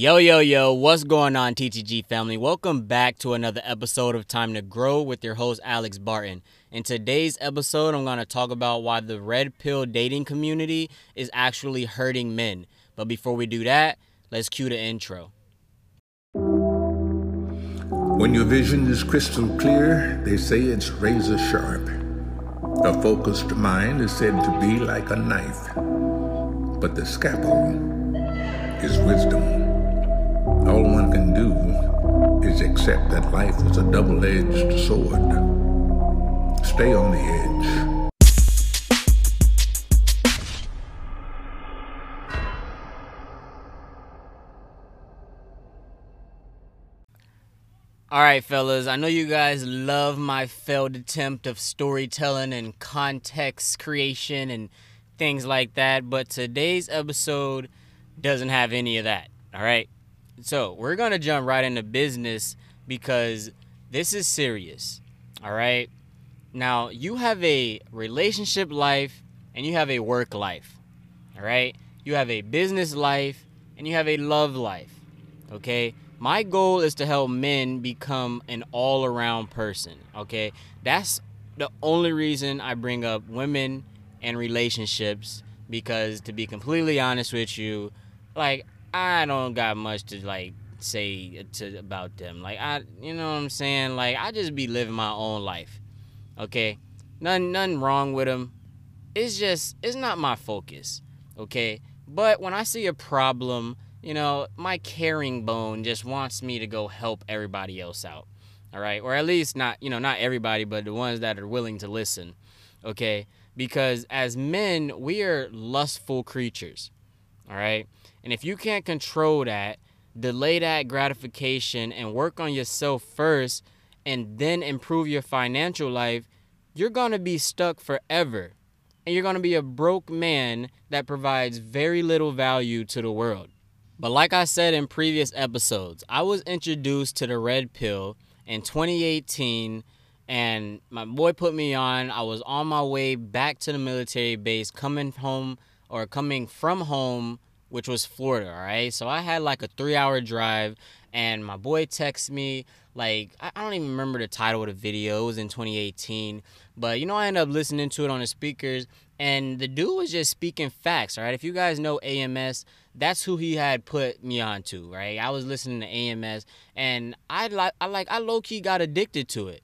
Yo, yo, yo, what's going on, TTG family? Welcome back to another episode of Time to Grow with your host, Alex Barton. In today's episode, I'm going to talk about why the red pill dating community is actually hurting men. But before we do that, let's cue the intro. When your vision is crystal clear, they say it's razor sharp. A focused mind is said to be like a knife, but the scalpel is wisdom. Is accept that life is a double edged sword. Stay on the edge. All right, fellas, I know you guys love my failed attempt of storytelling and context creation and things like that, but today's episode doesn't have any of that. All right. So, we're to jump right into business because this is serious. All right. Now, you have a relationship life and you have a work life. All right. You have a business life and you have a love life. Okay. My goal is to help men become an all around person. Okay. That's the only reason I bring up women and relationships because, to be completely honest with you, like, I don't got much to like say to about them. Like I, you know what I'm saying? Like I just be living my own life. Okay, nothing, nothing wrong with them. It's just, it's not my focus. Okay, but when I see a problem, you know, my caring bone just wants me to go help everybody else out. All right, or at least not, you know, not everybody, but the ones that are willing to listen. Okay, because as men, we are lustful creatures. All right. And if you can't control that, delay that gratification and work on yourself first and then improve your financial life, you're going to be stuck forever. And you're going to be a broke man that provides very little value to the world. But like I said in previous episodes, I was introduced to the red pill in 2018 and my boy put me on. I was on my way back to the military base coming home or coming from home which was Florida, all right? So I had like a three hour drive, and my boy texted me, like, I don't even remember the title of the video, it was in 2018, but you know, I ended up listening to it on the speakers, and the dude was just speaking facts, all right? If you guys know AMS, that's who he had put me on to, right? I was listening to AMS, and I like, I like, I low key got addicted to it.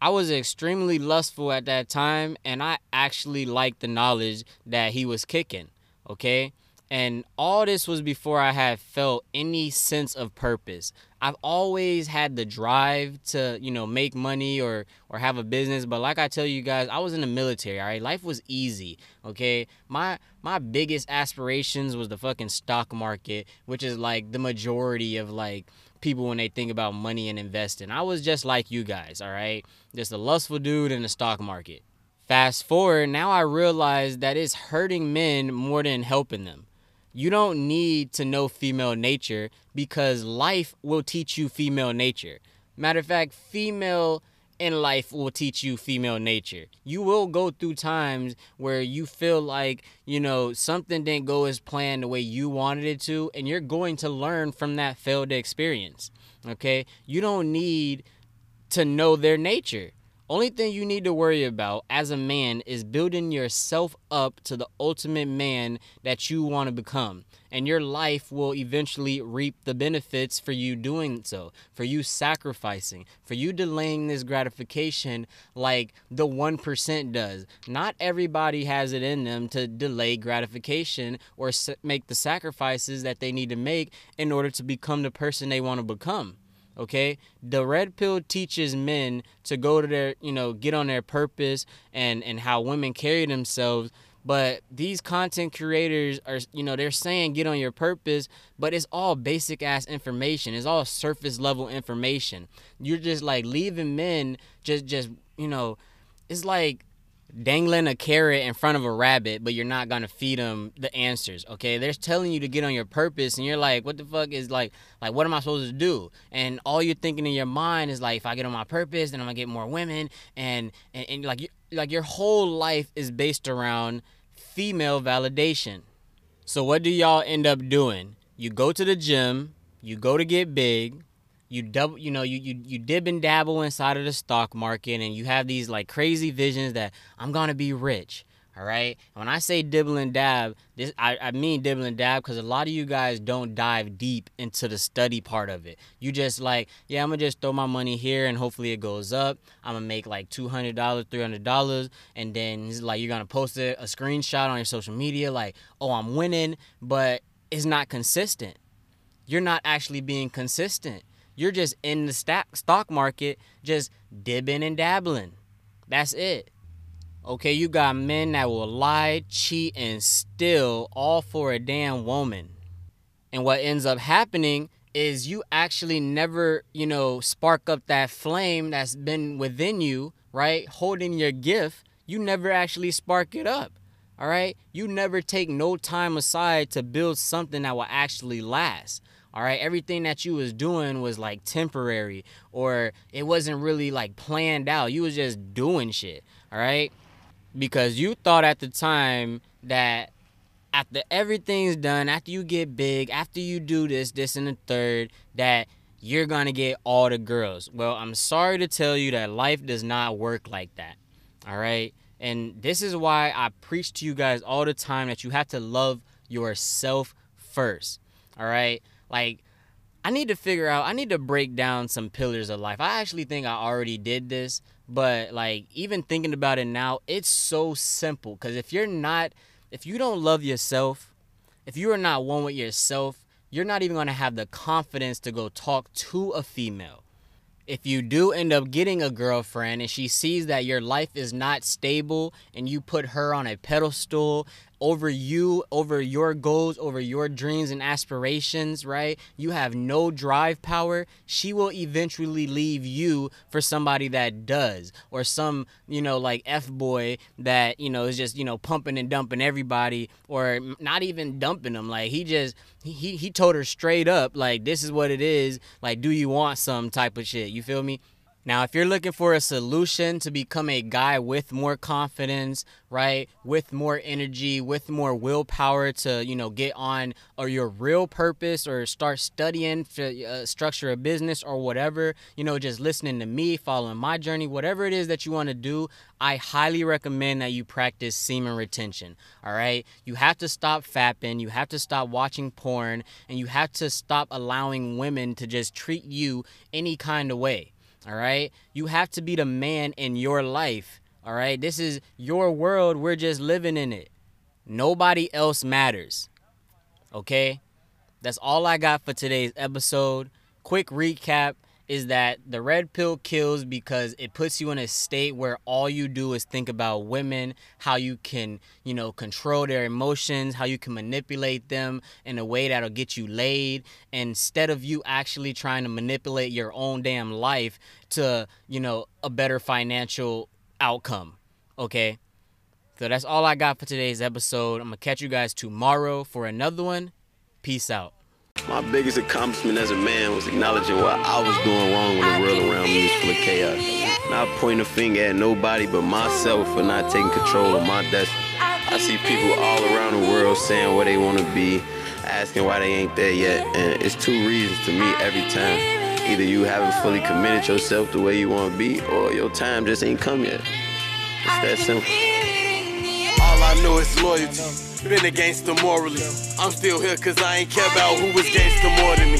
I was extremely lustful at that time, and I actually liked the knowledge that he was kicking, okay? And all this was before I had felt any sense of purpose. I've always had the drive to, you know, make money or or have a business, but like I tell you guys, I was in the military, all right? Life was easy, okay? My my biggest aspirations was the fucking stock market, which is like the majority of like people when they think about money and investing. I was just like you guys, all right? Just a lustful dude in the stock market. Fast forward, now I realize that it's hurting men more than helping them you don't need to know female nature because life will teach you female nature. Matter of fact, female in life will teach you female nature. You will go through times where you feel like, you know, something didn't go as planned the way you wanted it to, and you're going to learn from that failed experience. Okay? You don't need to know their nature. Only thing you need to worry about as a man is building yourself up to the ultimate man that you want to become. And your life will eventually reap the benefits for you doing so, for you sacrificing, for you delaying this gratification like the 1% does. Not everybody has it in them to delay gratification or make the sacrifices that they need to make in order to become the person they want to become okay? The red pill teaches men to go to their you know get on their purpose and and how women carry themselves but these content creators are you know they're saying get on your purpose but it's all basic ass information. It's all surface level information. You're just like leaving men just just you know it's like dangling a carrot in front of a rabbit, but you're not gonna feed them the answers. Okay, they're telling you to get on your purpose, and you're like, what the fuck is like, like what am I supposed to do? And all you're thinking in your mind is like, if I get on my purpose, then I'm gonna get more women, and and, and like like your whole life is based around female validation. So what do y'all end up doing? you go to the gym, you go to get big, you double you know you, you you dib and dabble inside of the stock market and you have these like crazy visions that i'm gonna be rich all right? When i say dibble and dab this i, I mean dibble and dab because a lot of you guys don't dive deep into the study part of it. You just like yeah i'm gonna just throw my money here and hopefully it goes up. I'm gonna make like $200 $300 and then it's like you're gonna post a, a screenshot on your social media like oh i'm winning but it's not consistent. You're not actually being consistent you're just in the stock market, just dibbing and dabbling. That's it. Okay, you got men that will lie, cheat, and steal all for a damn woman. And what ends up happening is you actually never, you know, spark up that flame that's been within you, right? Holding your gift, you never actually spark it up. All right? You never take no time aside to build something that will actually last all right everything that you was doing was like temporary or it wasn't really like planned out. You was just doing shit all right? Because you thought at the time that after everything's done after you get big after you do this this and the third that you're gonna get all the girls. Well i'm sorry to tell you that life does not work like that all right? And this is why i preach to you guys all the time that you have to love yourself first all right like, I need to figure out, I need to break down some pillars of life. I actually think I already did this, but like, even thinking about it now, it's so simple. Because if you're not, if you don't love yourself, if you are not one with yourself, you're not even going to have the confidence to go talk to a female if you do end up getting a girlfriend and she sees that your life is not stable and you put her on a pedestal over you, over your goals, over your dreams and aspirations, right? You have no drive power. She will eventually leave you for somebody that does, or some, you know, like F boy that, you know, is just, you know, pumping and dumping everybody, or not even dumping them. Like, he just, he, he told her straight up, like, this is what it is. Like, do you want some type of shit? You feel me? Now, if you're looking for a solution to become a guy with more confidence, right, with more energy, with more willpower to, you know, get on or your real purpose or start studying to uh, structure a business or whatever, you know, just listening to me, following my journey, whatever it is that you want to do, I highly recommend that you practice semen retention. All right, you have to stop fapping, you have to stop watching porn, and you have to stop allowing women to just treat you any kind of way. All right. You have to be the man in your life. All right. This is your world. We're just living in it. Nobody else matters. Okay. That's all I got for today's episode. Quick recap is that the red pill kills because it puts you in a state where all you do is think about women, how you can, you know, control their emotions, how you can manipulate them in a way that'll get you laid instead of you actually trying to manipulate your own damn life to, you know, a better financial outcome. Okay? So that's all I got for today's episode. I'm going to catch you guys tomorrow for another one. Peace out. My biggest accomplishment as a man was acknowledging what I was doing wrong when the world around me was full of chaos. Not pointing a finger at nobody but myself for not taking control of my destiny. I see people all around the world saying where they want to be, asking why they ain't there yet, and it's two reasons to me every time. Either you haven't fully committed yourself the way you want to be, or your time just ain't come yet. It's that simple. All I know is loyalty. Been a gangster morally. I'm still here cause I ain't care about who was gangster more than me.